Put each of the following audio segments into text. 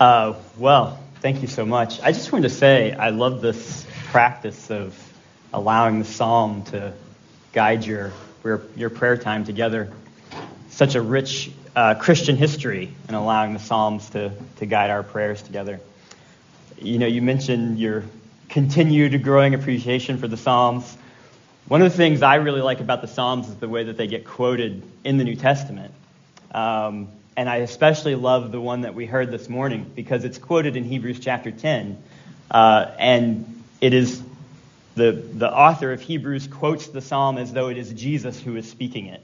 Uh, well, thank you so much. I just wanted to say I love this practice of allowing the psalm to guide your, your, prayer time together. Such a rich uh, Christian history in allowing the psalms to, to guide our prayers together. You know, you mentioned your continued growing appreciation for the psalms. One of the things I really like about the psalms is the way that they get quoted in the New Testament. Um, and I especially love the one that we heard this morning because it's quoted in Hebrews chapter 10. Uh, and it is the, the author of Hebrews quotes the psalm as though it is Jesus who is speaking it.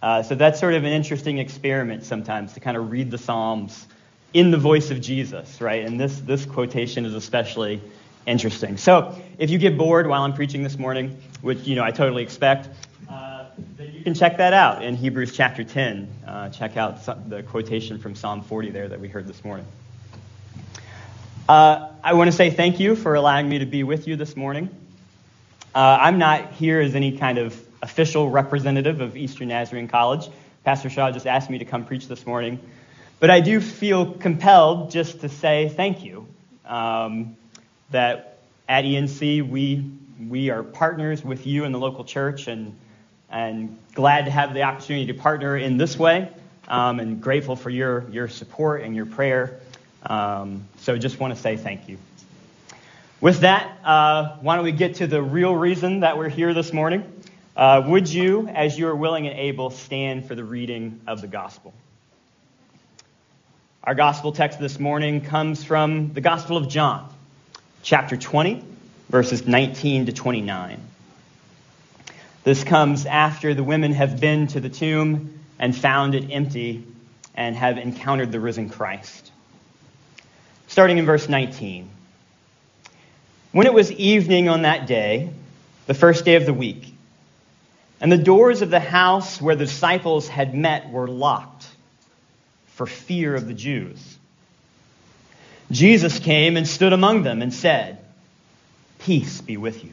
Uh, so that's sort of an interesting experiment sometimes to kind of read the psalms in the voice of Jesus, right? And this, this quotation is especially interesting. So if you get bored while I'm preaching this morning, which you know I totally expect, then you can check that out in Hebrews chapter 10. Uh, check out the quotation from Psalm 40 there that we heard this morning. Uh, I want to say thank you for allowing me to be with you this morning. Uh, I'm not here as any kind of official representative of Eastern Nazarene College. Pastor Shaw just asked me to come preach this morning. But I do feel compelled just to say thank you. Um, that at ENC, we, we are partners with you in the local church, and and glad to have the opportunity to partner in this way um, and grateful for your, your support and your prayer. Um, so just want to say thank you. With that, uh, why don't we get to the real reason that we're here this morning? Uh, would you, as you are willing and able, stand for the reading of the gospel? Our gospel text this morning comes from the Gospel of John, chapter 20, verses 19 to 29. This comes after the women have been to the tomb and found it empty and have encountered the risen Christ. Starting in verse 19. When it was evening on that day, the first day of the week, and the doors of the house where the disciples had met were locked for fear of the Jews, Jesus came and stood among them and said, Peace be with you.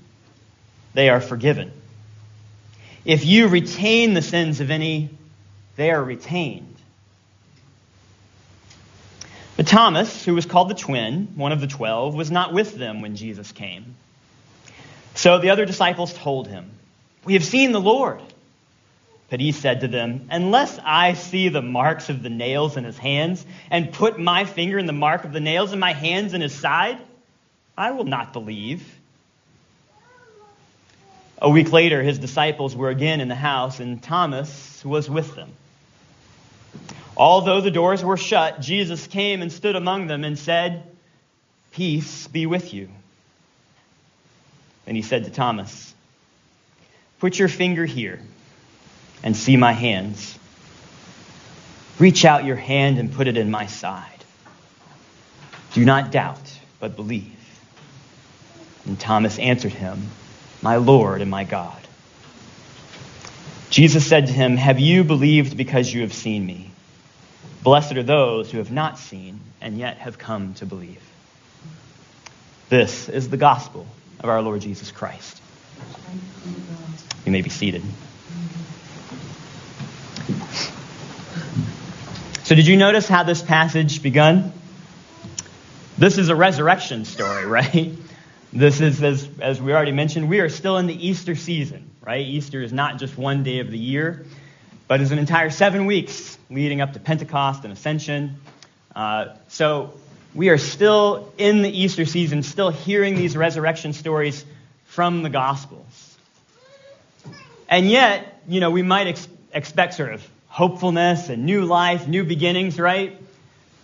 they are forgiven. If you retain the sins of any, they are retained. But Thomas, who was called the twin, one of the twelve, was not with them when Jesus came. So the other disciples told him, We have seen the Lord. But he said to them, Unless I see the marks of the nails in his hands, and put my finger in the mark of the nails in my hands in his side, I will not believe. A week later, his disciples were again in the house, and Thomas was with them. Although the doors were shut, Jesus came and stood among them and said, Peace be with you. And he said to Thomas, Put your finger here and see my hands. Reach out your hand and put it in my side. Do not doubt, but believe. And Thomas answered him, my Lord and my God. Jesus said to him, Have you believed because you have seen me? Blessed are those who have not seen and yet have come to believe. This is the gospel of our Lord Jesus Christ. You may be seated. So, did you notice how this passage begun? This is a resurrection story, right? This is, as, as we already mentioned, we are still in the Easter season, right? Easter is not just one day of the year, but is an entire seven weeks leading up to Pentecost and Ascension. Uh, so we are still in the Easter season, still hearing these resurrection stories from the Gospels. And yet, you know, we might ex- expect sort of hopefulness and new life, new beginnings, right?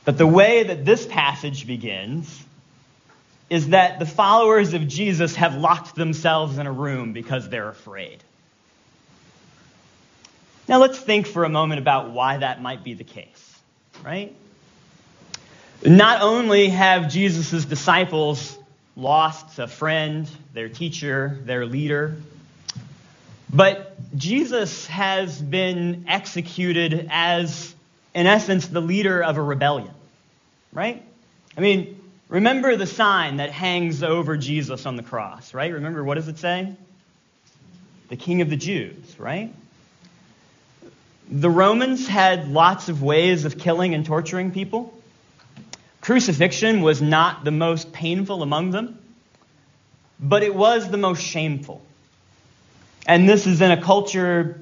But the way that this passage begins is that the followers of Jesus have locked themselves in a room because they're afraid. Now let's think for a moment about why that might be the case, right? Not only have Jesus' disciples lost a friend, their teacher, their leader, but Jesus has been executed as, in essence, the leader of a rebellion, right? I mean, remember the sign that hangs over Jesus on the cross, right? Remember, what does it say? The King of the Jews, right? The Romans had lots of ways of killing and torturing people. Crucifixion was not the most painful among them, but it was the most shameful. And this is in a culture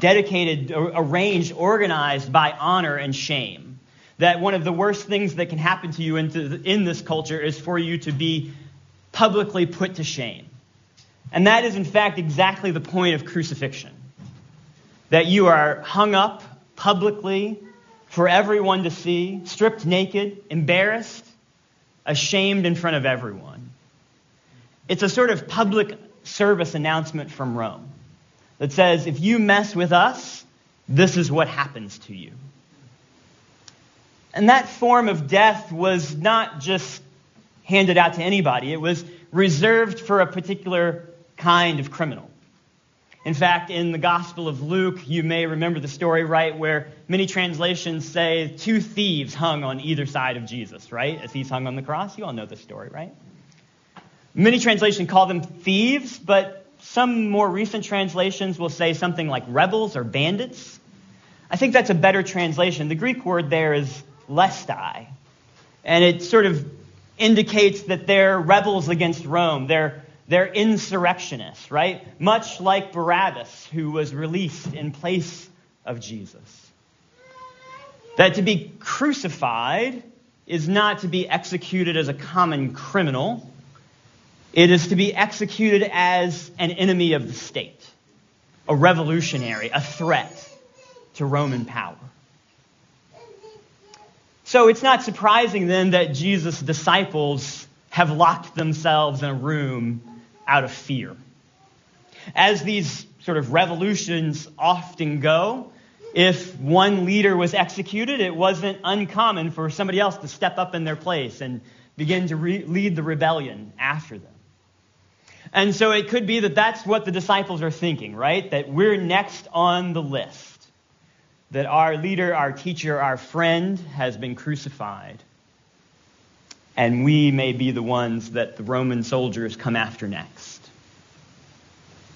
dedicated, arranged, organized by honor and shame. That one of the worst things that can happen to you in this culture is for you to be publicly put to shame. And that is, in fact, exactly the point of crucifixion. That you are hung up publicly for everyone to see, stripped naked, embarrassed, ashamed in front of everyone. It's a sort of public service announcement from Rome that says if you mess with us, this is what happens to you. And that form of death was not just handed out to anybody, it was reserved for a particular kind of criminal. In fact, in the Gospel of Luke, you may remember the story, right, where many translations say two thieves hung on either side of Jesus, right, as he's hung on the cross. You all know the story, right? Many translations call them thieves, but some more recent translations will say something like rebels or bandits. I think that's a better translation. The Greek word there is lestai, and it sort of indicates that they're rebels against Rome. They're they're insurrectionists, right? Much like Barabbas, who was released in place of Jesus. That to be crucified is not to be executed as a common criminal, it is to be executed as an enemy of the state, a revolutionary, a threat to Roman power. So it's not surprising then that Jesus' disciples have locked themselves in a room out of fear. As these sort of revolutions often go, if one leader was executed, it wasn't uncommon for somebody else to step up in their place and begin to re- lead the rebellion after them. And so it could be that that's what the disciples are thinking, right? That we're next on the list. That our leader, our teacher, our friend has been crucified and we may be the ones that the Roman soldiers come after next.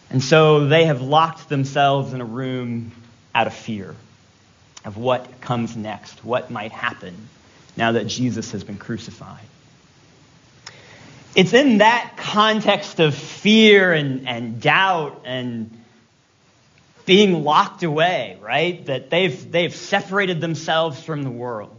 And so they have locked themselves in a room out of fear of what comes next, what might happen now that Jesus has been crucified. It's in that context of fear and, and doubt and being locked away, right, that they've, they've separated themselves from the world.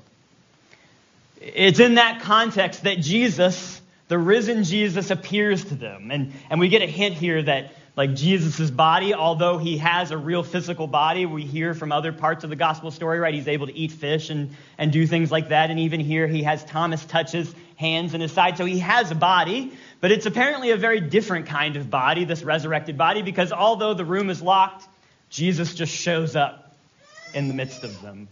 It's in that context that Jesus, the risen Jesus, appears to them. And, and we get a hint here that, like Jesus' body, although he has a real physical body, we hear from other parts of the gospel story, right? He's able to eat fish and, and do things like that. And even here, he has Thomas touch his hands and his side. So he has a body, but it's apparently a very different kind of body, this resurrected body, because although the room is locked, Jesus just shows up in the midst of them.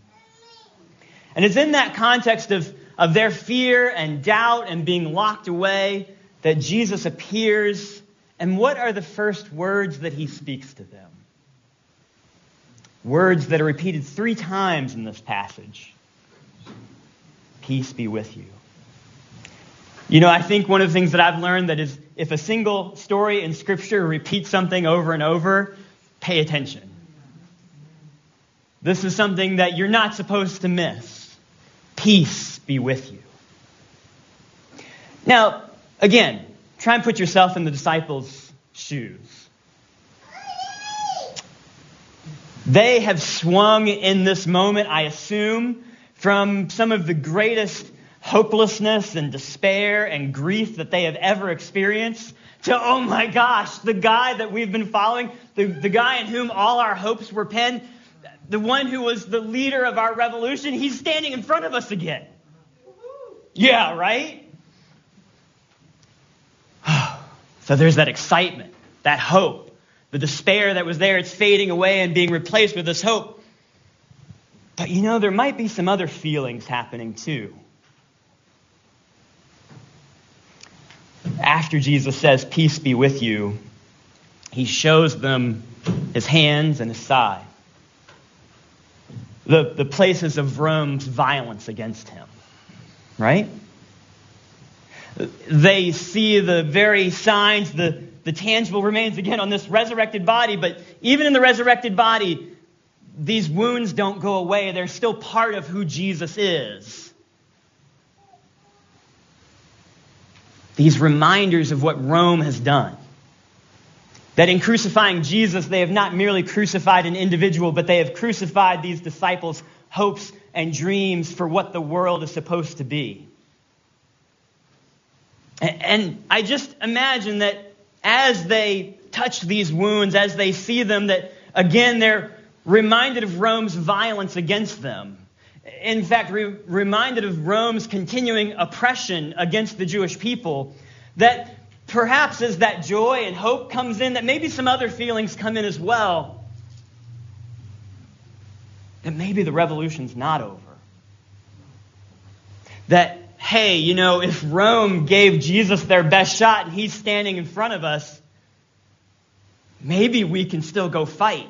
And it's in that context of of their fear and doubt and being locked away that Jesus appears. And what are the first words that he speaks to them? Words that are repeated three times in this passage Peace be with you. You know, I think one of the things that I've learned that is if a single story in Scripture repeats something over and over, pay attention. This is something that you're not supposed to miss. Peace be with you. Now, again, try and put yourself in the disciples' shoes. They have swung in this moment, I assume, from some of the greatest hopelessness and despair and grief that they have ever experienced to, oh my gosh, the guy that we've been following, the, the guy in whom all our hopes were penned, the one who was the leader of our revolution, he's standing in front of us again. Yeah, right? So there's that excitement, that hope. The despair that was there, it's fading away and being replaced with this hope. But you know, there might be some other feelings happening too. After Jesus says, Peace be with you, he shows them his hands and his side the, the places of Rome's violence against him. Right? They see the very signs, the, the tangible remains again on this resurrected body, but even in the resurrected body, these wounds don't go away. They're still part of who Jesus is. These reminders of what Rome has done. That in crucifying Jesus, they have not merely crucified an individual, but they have crucified these disciples' hopes and dreams for what the world is supposed to be. And I just imagine that as they touch these wounds, as they see them, that again they're reminded of Rome's violence against them. In fact, re- reminded of Rome's continuing oppression against the Jewish people. That perhaps as that joy and hope comes in, that maybe some other feelings come in as well. That maybe the revolution's not over. That hey, you know, if Rome gave Jesus their best shot and he's standing in front of us, maybe we can still go fight.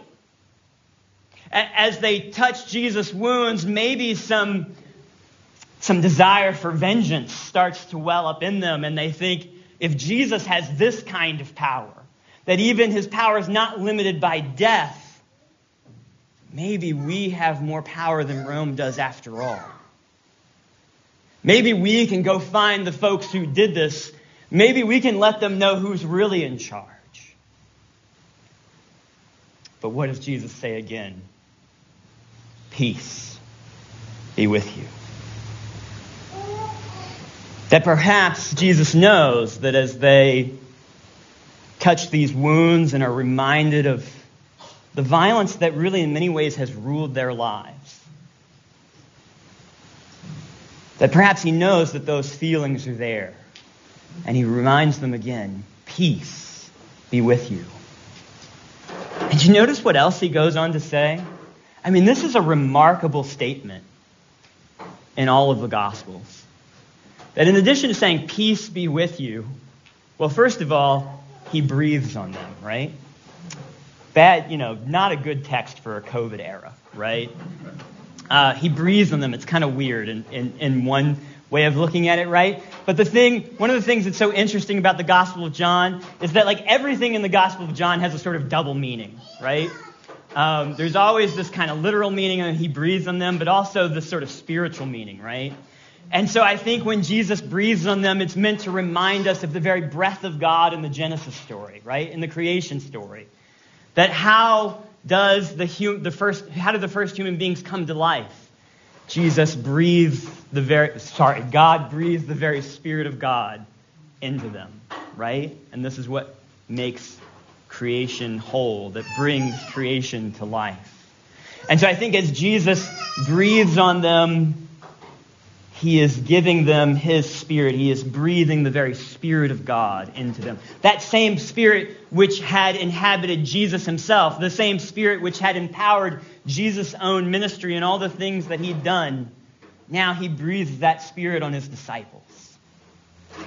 As they touch Jesus' wounds, maybe some, some desire for vengeance starts to well up in them, and they think if Jesus has this kind of power, that even his power is not limited by death, maybe we have more power than Rome does after all. Maybe we can go find the folks who did this. Maybe we can let them know who's really in charge. But what does Jesus say again? Peace be with you. That perhaps Jesus knows that as they touch these wounds and are reminded of the violence that really, in many ways, has ruled their lives, that perhaps he knows that those feelings are there. And he reminds them again peace be with you. And you notice what else he goes on to say? I mean, this is a remarkable statement in all of the Gospels. That in addition to saying, Peace be with you, well, first of all, he breathes on them, right? Bad, you know, not a good text for a COVID era, right? Uh, he breathes on them. It's kind of weird in, in, in one way of looking at it, right? But the thing, one of the things that's so interesting about the Gospel of John is that, like, everything in the Gospel of John has a sort of double meaning, right? Um, there's always this kind of literal meaning, and he breathes on them, but also this sort of spiritual meaning, right? And so I think when Jesus breathes on them, it's meant to remind us of the very breath of God in the Genesis story, right? In the creation story. That how does the, hum, the first, how did the first human beings come to life? Jesus breathes the very, sorry, God breathes the very Spirit of God into them, right? And this is what makes creation whole, that brings creation to life. And so I think as Jesus breathes on them, he is giving them His Spirit. He is breathing the very Spirit of God into them. That same Spirit which had inhabited Jesus Himself, the same Spirit which had empowered Jesus' own ministry and all the things that He'd done, now He breathes that Spirit on His disciples.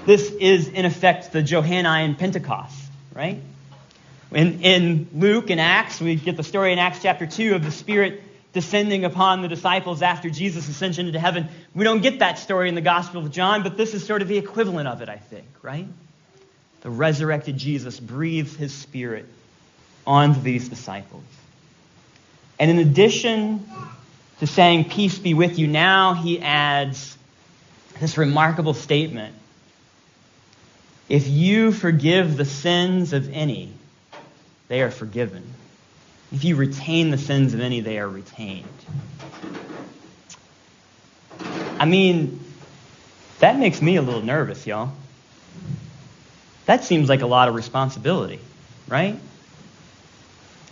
This is, in effect, the Johannine Pentecost, right? In, in Luke and Acts, we get the story in Acts chapter 2 of the Spirit descending upon the disciples after Jesus' ascension into heaven. We don't get that story in the Gospel of John, but this is sort of the equivalent of it, I think, right? The resurrected Jesus breathes his spirit onto these disciples. And in addition to saying, Peace be with you, now he adds this remarkable statement If you forgive the sins of any, they are forgiven. If you retain the sins of any, they are retained. I mean, that makes me a little nervous, y'all. That seems like a lot of responsibility, right?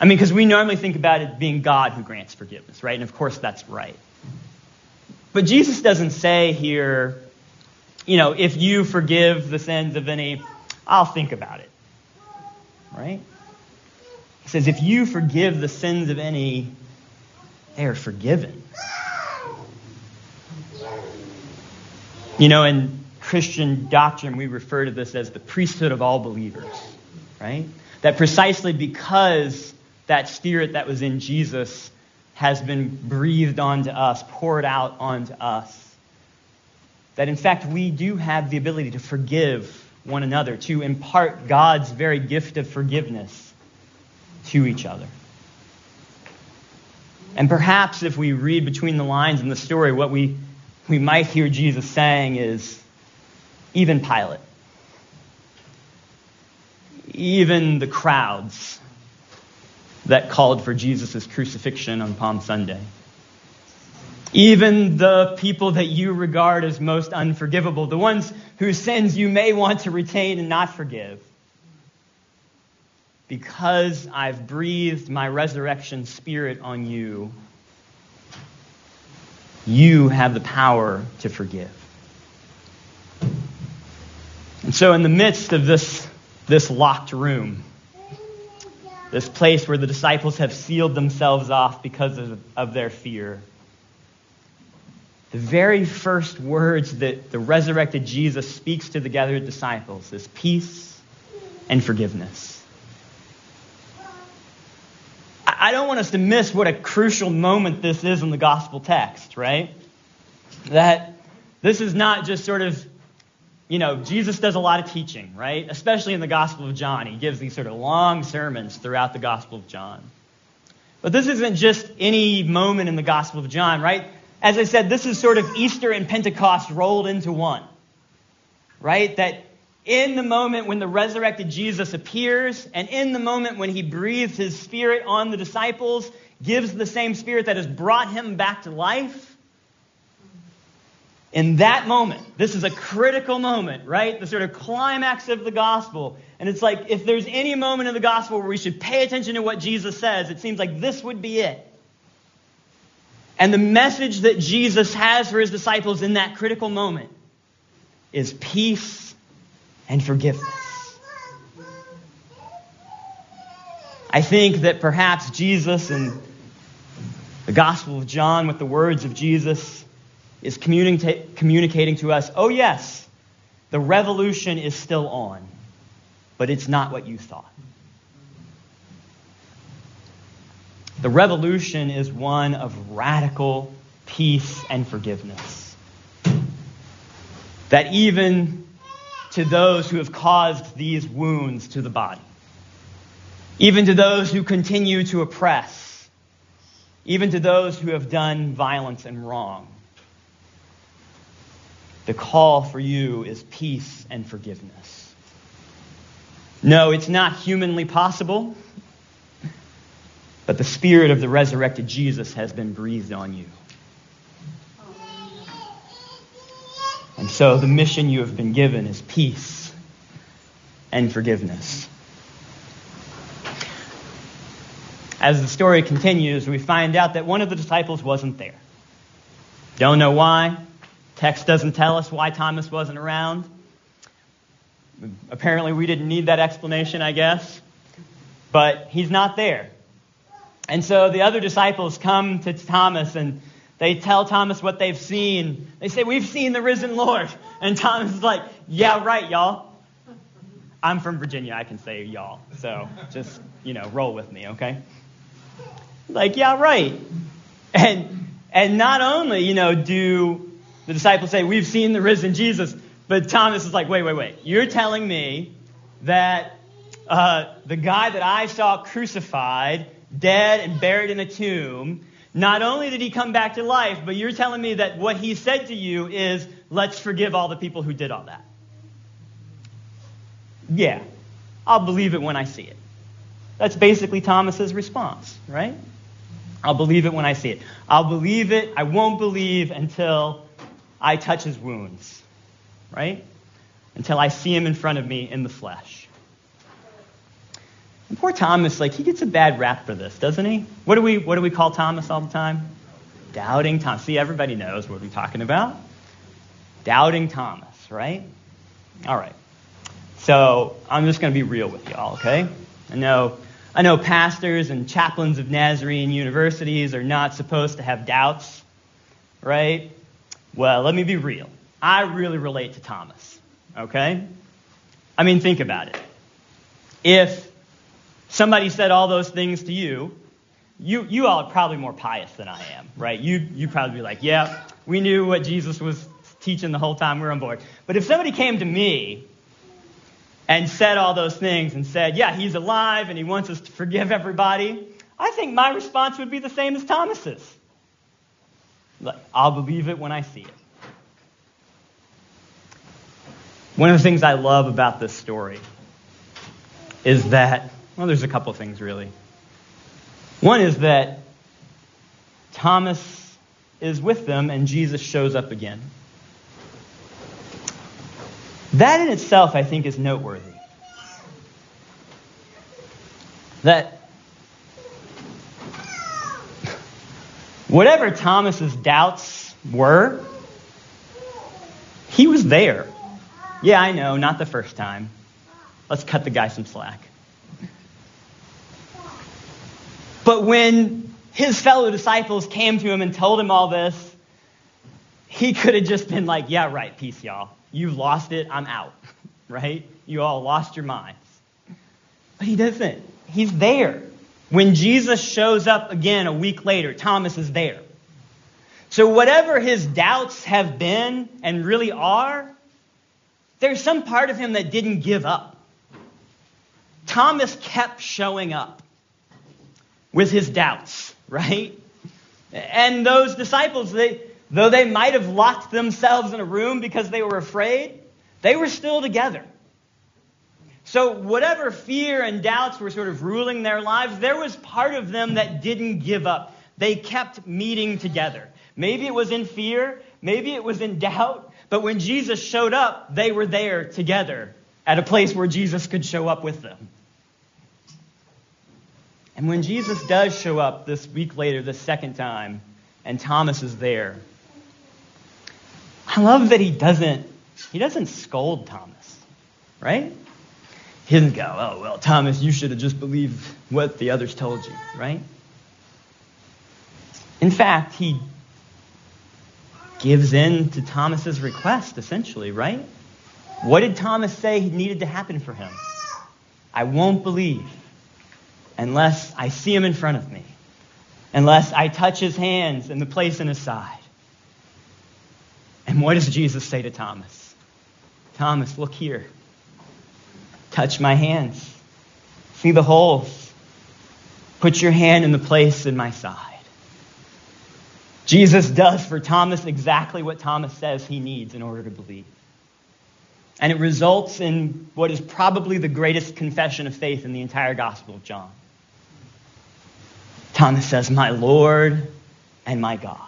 I mean, because we normally think about it being God who grants forgiveness, right? And of course, that's right. But Jesus doesn't say here, you know, if you forgive the sins of any, I'll think about it, right? He says, If you forgive the sins of any, they are forgiven. You know, in Christian doctrine, we refer to this as the priesthood of all believers, right? That precisely because that spirit that was in Jesus has been breathed onto us, poured out onto us, that in fact we do have the ability to forgive one another, to impart God's very gift of forgiveness to each other. And perhaps if we read between the lines in the story, what we, we might hear Jesus saying is even Pilate, even the crowds that called for Jesus' crucifixion on Palm Sunday, even the people that you regard as most unforgivable, the ones whose sins you may want to retain and not forgive because I've breathed my resurrection spirit on you, you have the power to forgive. And so, in the midst of this, this locked room, this place where the disciples have sealed themselves off because of, of their fear, the very first words that the resurrected Jesus speaks to the gathered disciples is peace and forgiveness. I don't want us to miss what a crucial moment this is in the gospel text, right? That this is not just sort of, you know, Jesus does a lot of teaching, right? Especially in the Gospel of John. He gives these sort of long sermons throughout the Gospel of John. But this isn't just any moment in the Gospel of John, right? As I said, this is sort of Easter and Pentecost rolled into one, right? That in the moment when the resurrected Jesus appears, and in the moment when he breathes his spirit on the disciples, gives the same spirit that has brought him back to life. In that moment, this is a critical moment, right? The sort of climax of the gospel. And it's like if there's any moment in the gospel where we should pay attention to what Jesus says, it seems like this would be it. And the message that Jesus has for his disciples in that critical moment is peace and forgiveness. I think that perhaps Jesus and the Gospel of John, with the words of Jesus, is communica- communicating to us oh, yes, the revolution is still on, but it's not what you thought. The revolution is one of radical peace and forgiveness. That even to those who have caused these wounds to the body, even to those who continue to oppress, even to those who have done violence and wrong. The call for you is peace and forgiveness. No, it's not humanly possible, but the Spirit of the resurrected Jesus has been breathed on you. And so the mission you have been given is peace and forgiveness. As the story continues, we find out that one of the disciples wasn't there. Don't know why. Text doesn't tell us why Thomas wasn't around. Apparently, we didn't need that explanation, I guess. But he's not there. And so the other disciples come to Thomas and they tell Thomas what they've seen. They say, We've seen the risen Lord. And Thomas is like, Yeah, right, y'all. I'm from Virginia. I can say y'all. So just, you know, roll with me, okay? Like, yeah, right. And and not only, you know, do the disciples say, We've seen the risen Jesus, but Thomas is like, Wait, wait, wait. You're telling me that uh, the guy that I saw crucified, dead, and buried in a tomb, not only did he come back to life, but you're telling me that what he said to you is, let's forgive all the people who did all that. Yeah, I'll believe it when I see it. That's basically Thomas's response, right? I'll believe it when I see it. I'll believe it. I won't believe until I touch his wounds, right? Until I see him in front of me in the flesh. Poor Thomas, like, he gets a bad rap for this, doesn't he? What do we, what do we call Thomas all the time? Doubting Thomas. See, everybody knows what we're talking about. Doubting Thomas, right? All right. So I'm just going to be real with y'all, okay? I know, I know pastors and chaplains of Nazarene universities are not supposed to have doubts, right? Well, let me be real. I really relate to Thomas. Okay? I mean, think about it. If somebody said all those things to you, you, you all are probably more pious than I am, right? You, you probably be like, yeah, we knew what Jesus was teaching the whole time we were on board. But if somebody came to me and said all those things and said, yeah, he's alive and he wants us to forgive everybody, I think my response would be the same as Thomas's. I'll believe it when I see it. One of the things I love about this story is that, well, there's a couple things really. One is that Thomas is with them and Jesus shows up again. That in itself, I think, is noteworthy. That whatever Thomas's doubts were, he was there. Yeah, I know, not the first time. Let's cut the guy some slack. But when his fellow disciples came to him and told him all this, he could have just been like, Yeah, right, peace, y'all. You've lost it, I'm out. Right? You all lost your minds. But he doesn't. He's there. When Jesus shows up again a week later, Thomas is there. So, whatever his doubts have been and really are, there's some part of him that didn't give up. Thomas kept showing up with his doubts, right? And those disciples, they, though they might have locked themselves in a room because they were afraid, they were still together. So, whatever fear and doubts were sort of ruling their lives, there was part of them that didn't give up. They kept meeting together. Maybe it was in fear, maybe it was in doubt, but when Jesus showed up, they were there together at a place where Jesus could show up with them. And when Jesus does show up this week later, the second time, and Thomas is there, I love that he doesn't he doesn't scold Thomas, right? He doesn't go, oh well, Thomas, you should have just believed what the others told you, right? In fact, he gives in to Thomas's request, essentially, right? What did Thomas say needed to happen for him? I won't believe unless I see him in front of me, unless I touch his hands and the place in his side. And what does Jesus say to Thomas? Thomas, look here. Touch my hands. See the holes. Put your hand in the place in my side. Jesus does for Thomas exactly what Thomas says he needs in order to believe. And it results in what is probably the greatest confession of faith in the entire Gospel of John. Thomas says, My Lord and my God.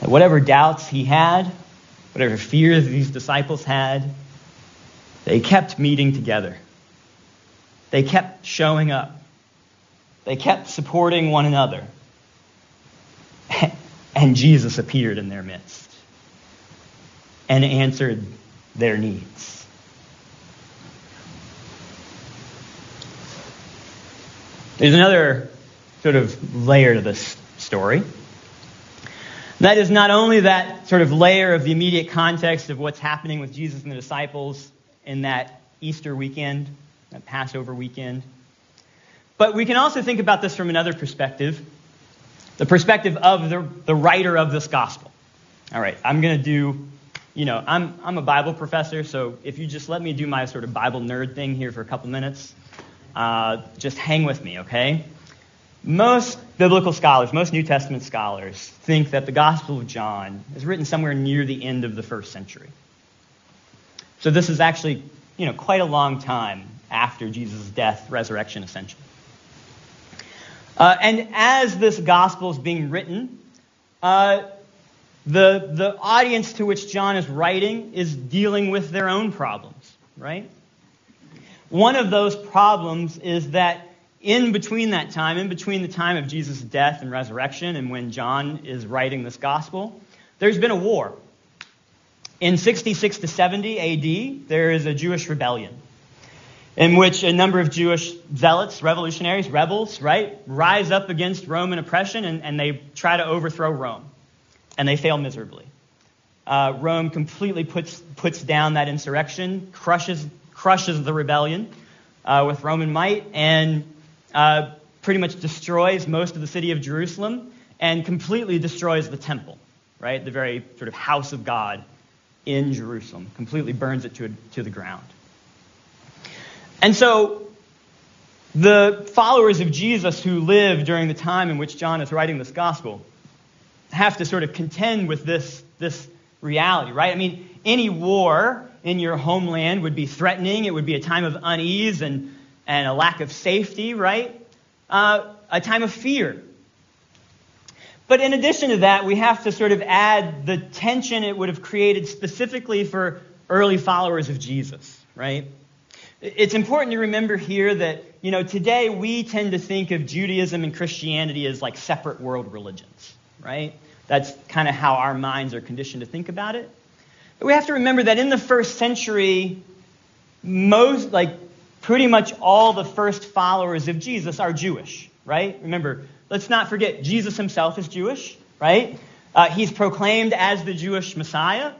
That whatever doubts he had, whatever fears these disciples had, they kept meeting together. They kept showing up. They kept supporting one another. And Jesus appeared in their midst and answered their needs. There's another sort of layer to this story. That is not only that sort of layer of the immediate context of what's happening with Jesus and the disciples in that Easter weekend, that Passover weekend, but we can also think about this from another perspective the perspective of the, the writer of this gospel. All right, I'm going to do, you know, I'm, I'm a Bible professor, so if you just let me do my sort of Bible nerd thing here for a couple minutes, uh, just hang with me, okay? Most biblical scholars, most New Testament scholars, think that the Gospel of John is written somewhere near the end of the first century. So this is actually, you know, quite a long time after Jesus' death, resurrection, ascension. Uh, and as this gospel is being written, uh, the, the audience to which John is writing is dealing with their own problems, right? One of those problems is that in between that time, in between the time of Jesus' death and resurrection and when John is writing this gospel, there's been a war. In 66 to 70 AD, there is a Jewish rebellion in which a number of Jewish zealots, revolutionaries, rebels, right, rise up against Roman oppression and, and they try to overthrow Rome. and they fail miserably. Uh, Rome completely puts, puts down that insurrection, crushes, crushes the rebellion uh, with Roman might, and uh, pretty much destroys most of the city of Jerusalem and completely destroys the temple, right? The very sort of house of God in Jerusalem, completely burns it to, to the ground. And so the followers of Jesus who live during the time in which John is writing this gospel have to sort of contend with this, this reality, right? I mean, any war in your homeland would be threatening. It would be a time of unease and, and a lack of safety, right? Uh, a time of fear. But in addition to that, we have to sort of add the tension it would have created specifically for early followers of Jesus, right? It's important to remember here that, you know, today we tend to think of Judaism and Christianity as like separate world religions, right? That's kind of how our minds are conditioned to think about it. We have to remember that in the first century, most, like, pretty much all the first followers of Jesus are Jewish, right? Remember, let's not forget, Jesus himself is Jewish, right? Uh, he's proclaimed as the Jewish Messiah.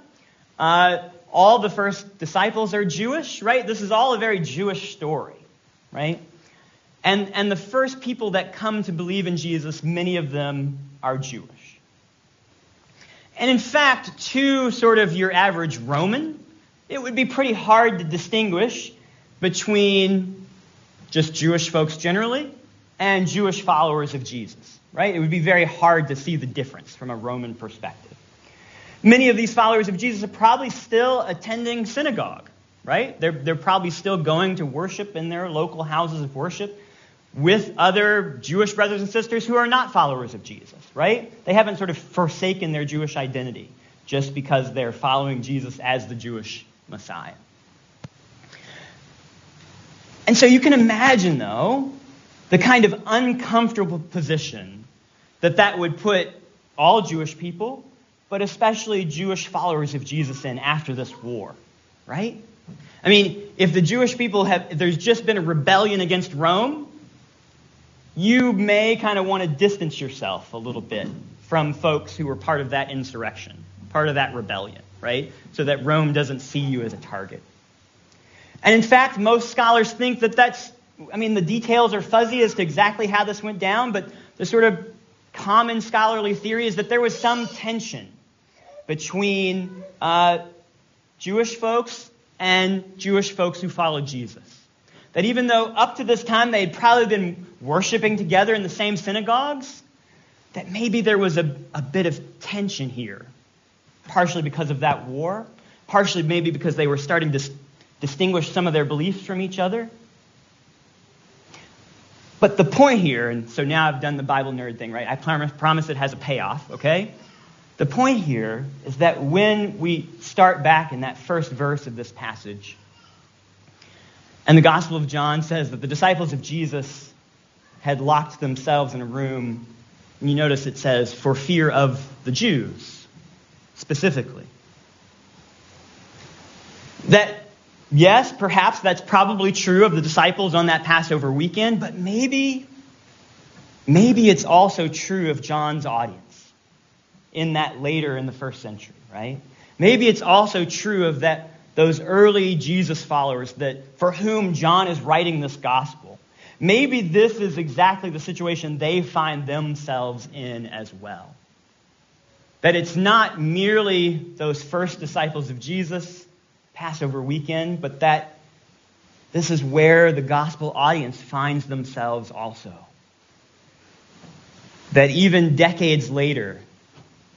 Uh, all the first disciples are Jewish, right? This is all a very Jewish story, right? And, and the first people that come to believe in Jesus, many of them are Jewish. And in fact, to sort of your average Roman, it would be pretty hard to distinguish between just Jewish folks generally and Jewish followers of Jesus, right? It would be very hard to see the difference from a Roman perspective. Many of these followers of Jesus are probably still attending synagogue, right? They're, they're probably still going to worship in their local houses of worship with other Jewish brothers and sisters who are not followers of Jesus, right? They haven't sort of forsaken their Jewish identity just because they're following Jesus as the Jewish Messiah. And so you can imagine, though, the kind of uncomfortable position that that would put all Jewish people, but especially Jewish followers of Jesus in after this war, right? I mean, if the Jewish people have, there's just been a rebellion against Rome, you may kind of want to distance yourself a little bit from folks who were part of that insurrection, part of that rebellion, right? So that Rome doesn't see you as a target. And in fact, most scholars think that that's, I mean, the details are fuzzy as to exactly how this went down, but the sort of common scholarly theory is that there was some tension between uh, Jewish folks and Jewish folks who followed Jesus. That even though up to this time they had probably been worshiping together in the same synagogues, that maybe there was a, a bit of tension here. Partially because of that war, partially maybe because they were starting to distinguish some of their beliefs from each other. But the point here, and so now I've done the Bible nerd thing, right? I promise, promise it has a payoff, okay? The point here is that when we start back in that first verse of this passage, and the Gospel of John says that the disciples of Jesus had locked themselves in a room. And you notice it says, for fear of the Jews, specifically. That, yes, perhaps that's probably true of the disciples on that Passover weekend, but maybe, maybe it's also true of John's audience in that later in the first century, right? Maybe it's also true of that those early Jesus followers that for whom John is writing this gospel. Maybe this is exactly the situation they find themselves in as well. That it's not merely those first disciples of Jesus, Passover weekend, but that this is where the gospel audience finds themselves also. That even decades later,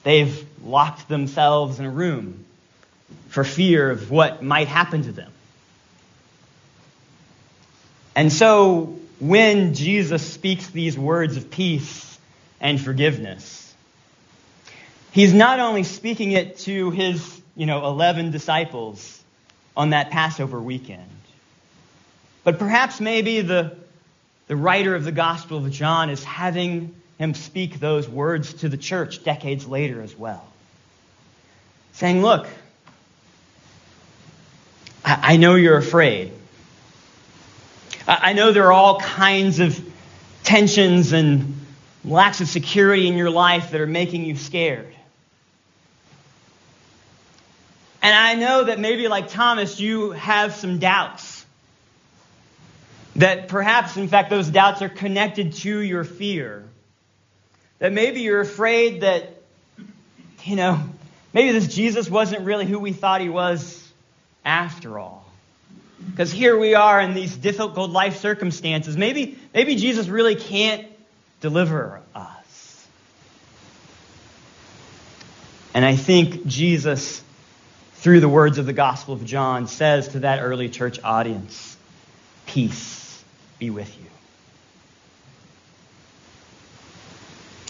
they've locked themselves in a room for fear of what might happen to them. And so, when Jesus speaks these words of peace and forgiveness, he's not only speaking it to his, you know, 11 disciples on that Passover weekend, but perhaps maybe the, the writer of the Gospel of John is having him speak those words to the church decades later as well. Saying, look, I, know you're afraid. I, know there are all kinds of tensions and lacks of security in your life that are making you scared. And I know that maybe, like Thomas, you have some doubts. That perhaps, in fact, those doubts are connected to your fear. That maybe you're afraid that, you know, maybe this Jesus wasn't really who we thought he was after all. Because here we are in these difficult life circumstances. Maybe, maybe Jesus really can't deliver us. And I think Jesus through the words of the Gospel of John, says to that early church audience, Peace be with you.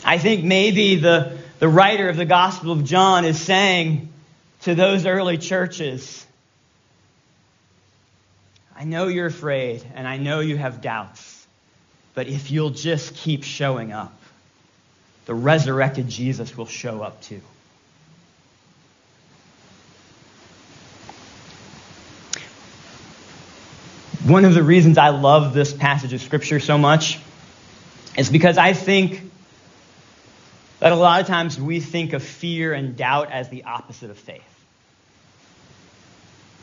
I think maybe the, the writer of the Gospel of John is saying to those early churches, I know you're afraid and I know you have doubts, but if you'll just keep showing up, the resurrected Jesus will show up too. One of the reasons I love this passage of Scripture so much is because I think that a lot of times we think of fear and doubt as the opposite of faith.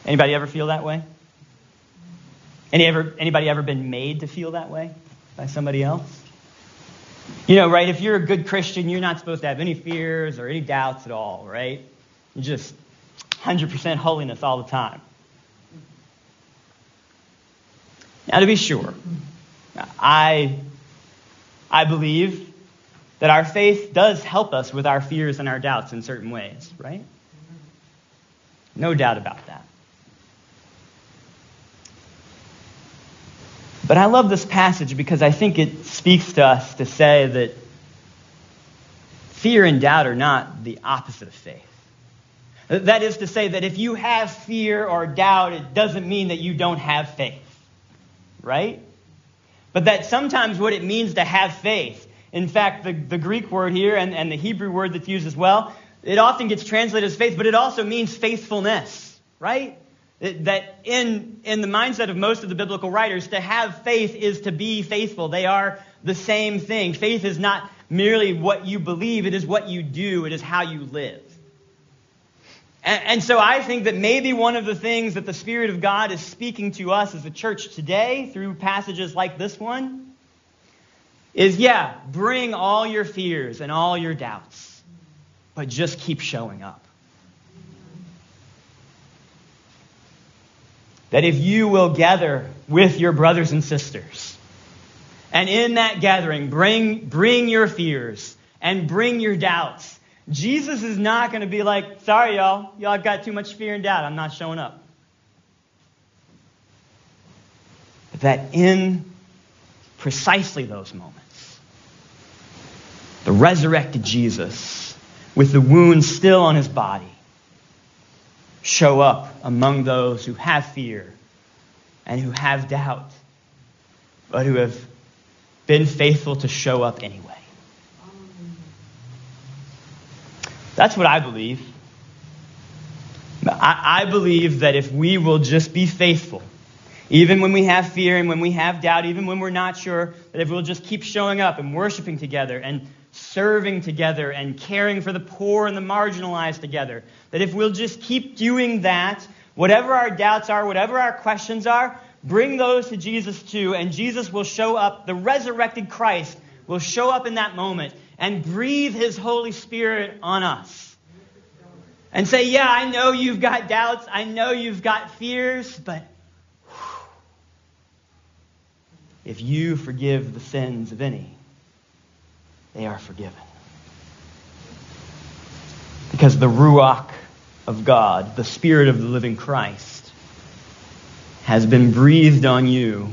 Anybody ever feel that way? Any ever, anybody ever been made to feel that way by somebody else? You know, right? If you're a good Christian, you're not supposed to have any fears or any doubts at all, right? You're just 100% holiness all the time. Now, to be sure, I, I believe that our faith does help us with our fears and our doubts in certain ways, right? No doubt about that. But I love this passage because I think it speaks to us to say that fear and doubt are not the opposite of faith. That is to say, that if you have fear or doubt, it doesn't mean that you don't have faith right? But that sometimes what it means to have faith, in fact, the, the Greek word here and, and the Hebrew word that's used as well, it often gets translated as faith, but it also means faithfulness, right? That in, in the mindset of most of the biblical writers, to have faith is to be faithful. They are the same thing. Faith is not merely what you believe, it is what you do, it is how you live. And, and so I think that maybe one of the things that the Spirit of God is speaking to us as a church today through passages like this one is yeah, bring all your fears and all your doubts, but just keep showing up. That if you will gather with your brothers and sisters, and in that gathering, bring, bring your fears and bring your doubts, Jesus is not going to be like, sorry, y'all, y'all got too much fear and doubt. I'm not showing up. That in precisely those moments, the resurrected Jesus, with the wounds still on his body, show up among those who have fear and who have doubt, but who have been faithful to show up anyway. That's what I believe. I, I believe that if we will just be faithful, even when we have fear and when we have doubt, even when we're not sure, that if we'll just keep showing up and worshiping together and serving together and caring for the poor and the marginalized together, that if we'll just keep doing that, whatever our doubts are, whatever our questions are, bring those to Jesus too, and Jesus will show up. The resurrected Christ will show up in that moment and breathe His Holy Spirit on us. And say, Yeah, I know you've got doubts. I know you've got fears, but if you forgive the sins of any, they are forgiven. Because the Ruach of God, the Spirit of the living Christ, has been breathed on you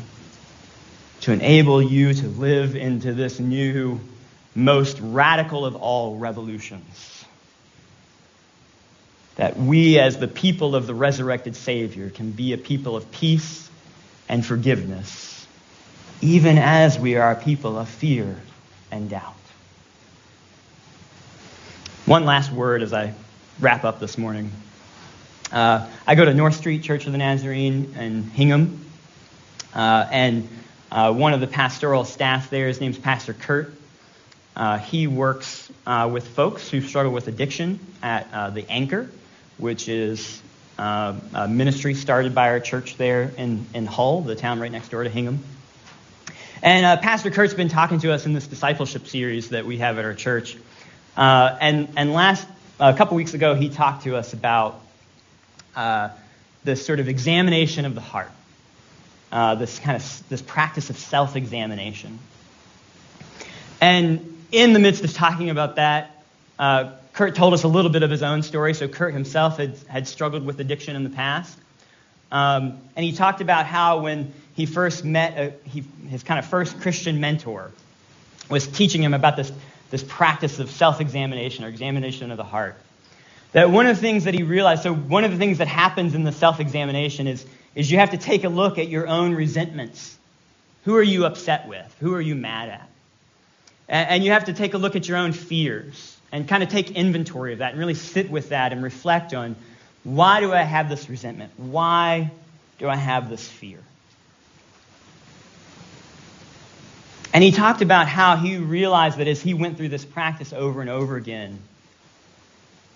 to enable you to live into this new most radical of all revolutions. That we, as the people of the resurrected Savior, can be a people of peace and forgiveness, even as we are a people of fear and doubt. One last word as I wrap up this morning. Uh, I go to North Street Church of the Nazarene in Hingham, uh, and uh, one of the pastoral staff there, his name's Pastor Kurt. Uh, he works uh, with folks who struggle with addiction at uh, the Anchor, which is a ministry started by our church there in, in Hull, the town right next door to Hingham. And Pastor Kurt's been talking to us in this discipleship series that we have at our church. Uh, and, and last, a couple weeks ago, he talked to us about uh, this sort of examination of the heart, uh, this kind of this practice of self-examination. And in the midst of talking about that, uh, Kurt told us a little bit of his own story. So Kurt himself had, had struggled with addiction in the past. Um, and he talked about how when he first met a, he, his kind of first Christian mentor was teaching him about this, this practice of self-examination or examination of the heart. That one of the things that he realized, so one of the things that happens in the self-examination is, is you have to take a look at your own resentments. Who are you upset with? Who are you mad at? And, and you have to take a look at your own fears and kind of take inventory of that and really sit with that and reflect on why do I have this resentment? Why do I have this fear? And he talked about how he realized that as he went through this practice over and over again,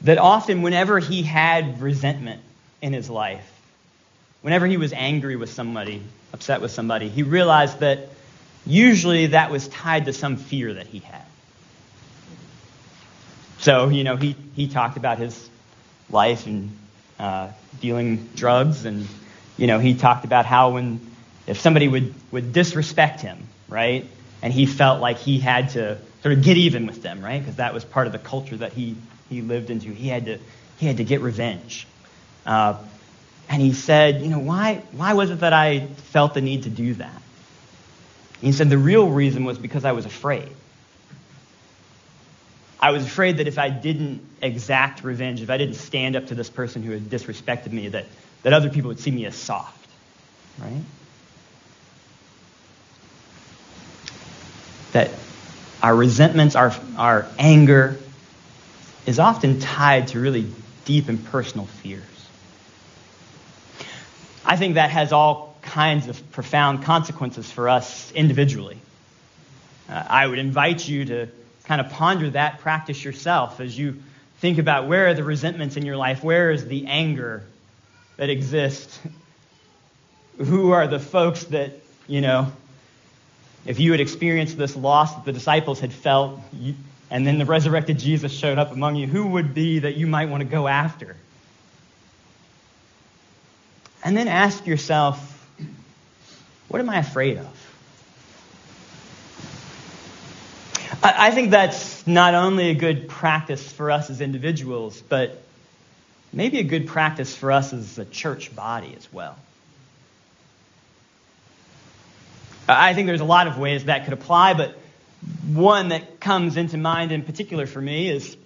that often whenever he had resentment in his life, whenever he was angry with somebody, upset with somebody, he realized that usually that was tied to some fear that he had. So, you know, he, he talked about his life and uh, dealing drugs, and, you know, he talked about how when, if somebody would, would disrespect him, right, and he felt like he had to sort of get even with them, right, because that was part of the culture that he, he lived into. He had to, he had to get revenge. Uh, and he said, you know, why, why was it that I felt the need to do that? He said the real reason was because I was afraid. I was afraid that if I didn't exact revenge, if I didn't stand up to this person who had disrespected me, that, that other people would see me as soft. Right? That our resentments, our, our anger, is often tied to really deep and personal fears. I think that has all kinds of profound consequences for us individually. Uh, I would invite you to kind of ponder that practice yourself as you think about where are the resentments in your life, where is the anger that exists, who are the folks that, you know, if you had experienced this loss that the disciples had felt, you, and then the resurrected Jesus showed up among you, who would be that you might want to go after? And then ask yourself, what am I afraid of? I think that's not only a good practice for us as individuals, but maybe a good practice for us as a church body as well. Uh, I think there's a lot of ways that could apply, but one that comes into mind in particular for me is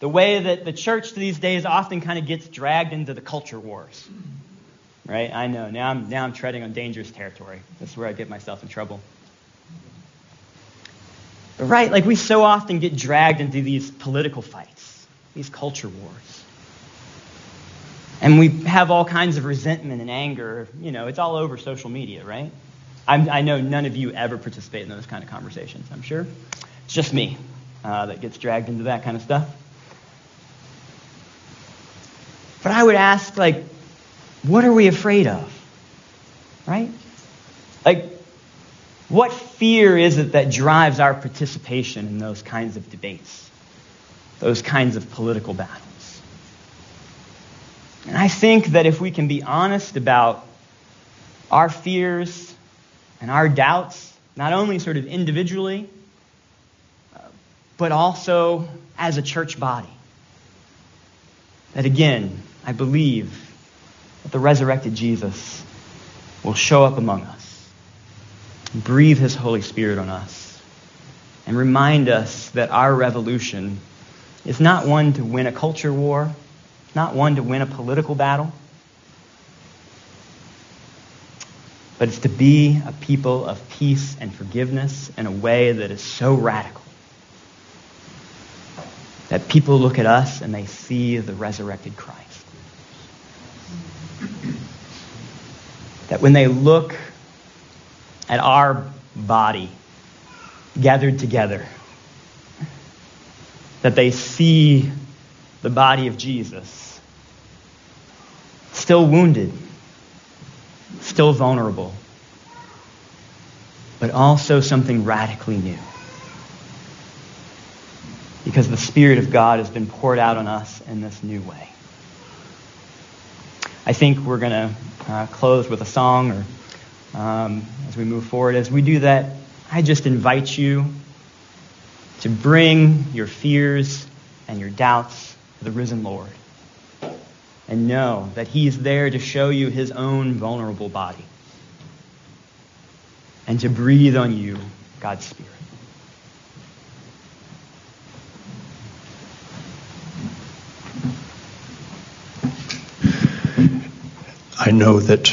the way that the church these days often kind of gets dragged into the culture wars. Right? I know. Now I'm, now I'm treading on dangerous territory. That's where I get myself in trouble. Right? Like we so often get dragged into these political fights, these culture wars. And we have all kinds of resentment and anger. You know, it's all over social media, right? I'm, i know none of you ever participate in those kind of conversations, I'm sure. It's just me uh, that gets dragged into that kind of stuff. But I would ask, like, what are we afraid of? Right? Like, what fear is it that drives our participation in those kinds of debates, those kinds of political battles? And I think that if we can be honest about our fears and our doubts, not only sort of individually, uh, but also as a church body, that again, I believe that the resurrected Jesus will show up among us breathe His Holy Spirit on us and remind us that our revolution is not one to win a culture war, not one to win a political battle, but it's to be a people of peace and forgiveness in a way that is so radical that people look at us and they see the resurrected Christ. That when they look at our body gathered together. That they see the body of Jesus still wounded, still vulnerable, but also something radically new. Because the Spirit of God has been poured out on us in this new way. I think we're going to uh, close with a song or um, as we move forward. As we do that, I just invite you to bring your fears and your doubts to the risen Lord and know that He is there to show you His own vulnerable body and to breathe on you God's Spirit. I know that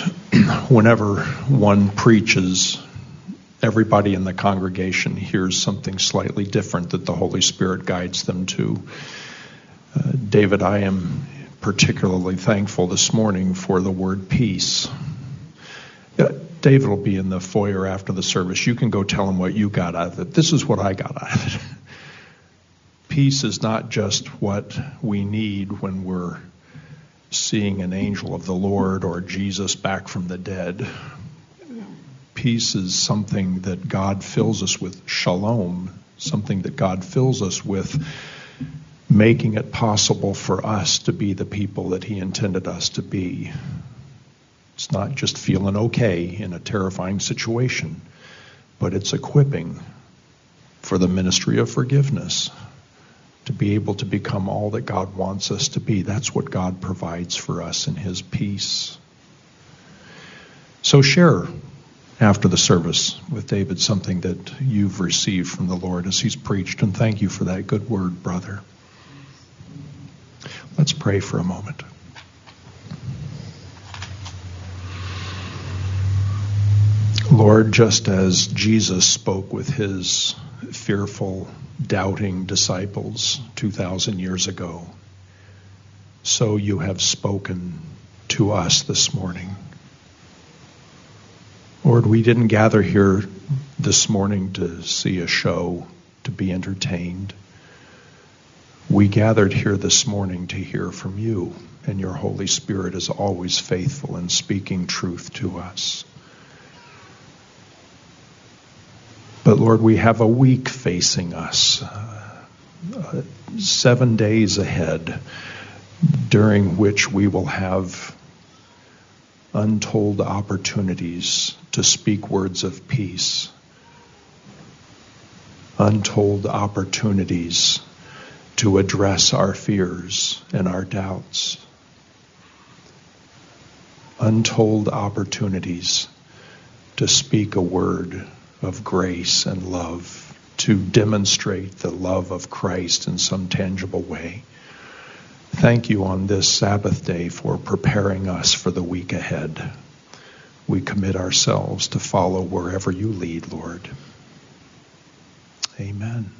whenever one preaches, everybody in the congregation hears something slightly different that the Holy Spirit guides them to. Uh, David, I am particularly thankful this morning for the word peace. David will be in the foyer after the service. You can go tell him what you got out of it. This is what I got out of it. Peace is not just what we need when we're seeing an angel of the Lord or Jesus back from the dead. Peace is something that God fills us with, shalom, something that God fills us with making it possible for us to be the people that He intended us to be. It's not just feeling okay in a terrifying situation, but it's equipping for the ministry of forgiveness to be able to become all that God wants us to be. That's what God provides for us in His peace. So share after the service with David something that you've received from the Lord as he's preached, and thank you for that good word, brother. Let's pray for a moment. Lord, just as Jesus spoke with his fearful, doubting disciples 2,000 years ago, so you have spoken to us this morning. Lord, we didn't gather here this morning to see a show, to be entertained. We gathered here this morning to hear from you, and your Holy Spirit is always faithful in speaking truth to us. But Lord, we have a week facing us, uh, seven days ahead, during which we will have untold opportunities to speak words of peace, untold opportunities to address our fears and our doubts. Untold opportunities to speak a word of grace and love, to demonstrate the love of Christ in some tangible way. Thank you on this Sabbath day for preparing us for the week ahead. We commit ourselves to follow wherever you lead, Lord. Amen.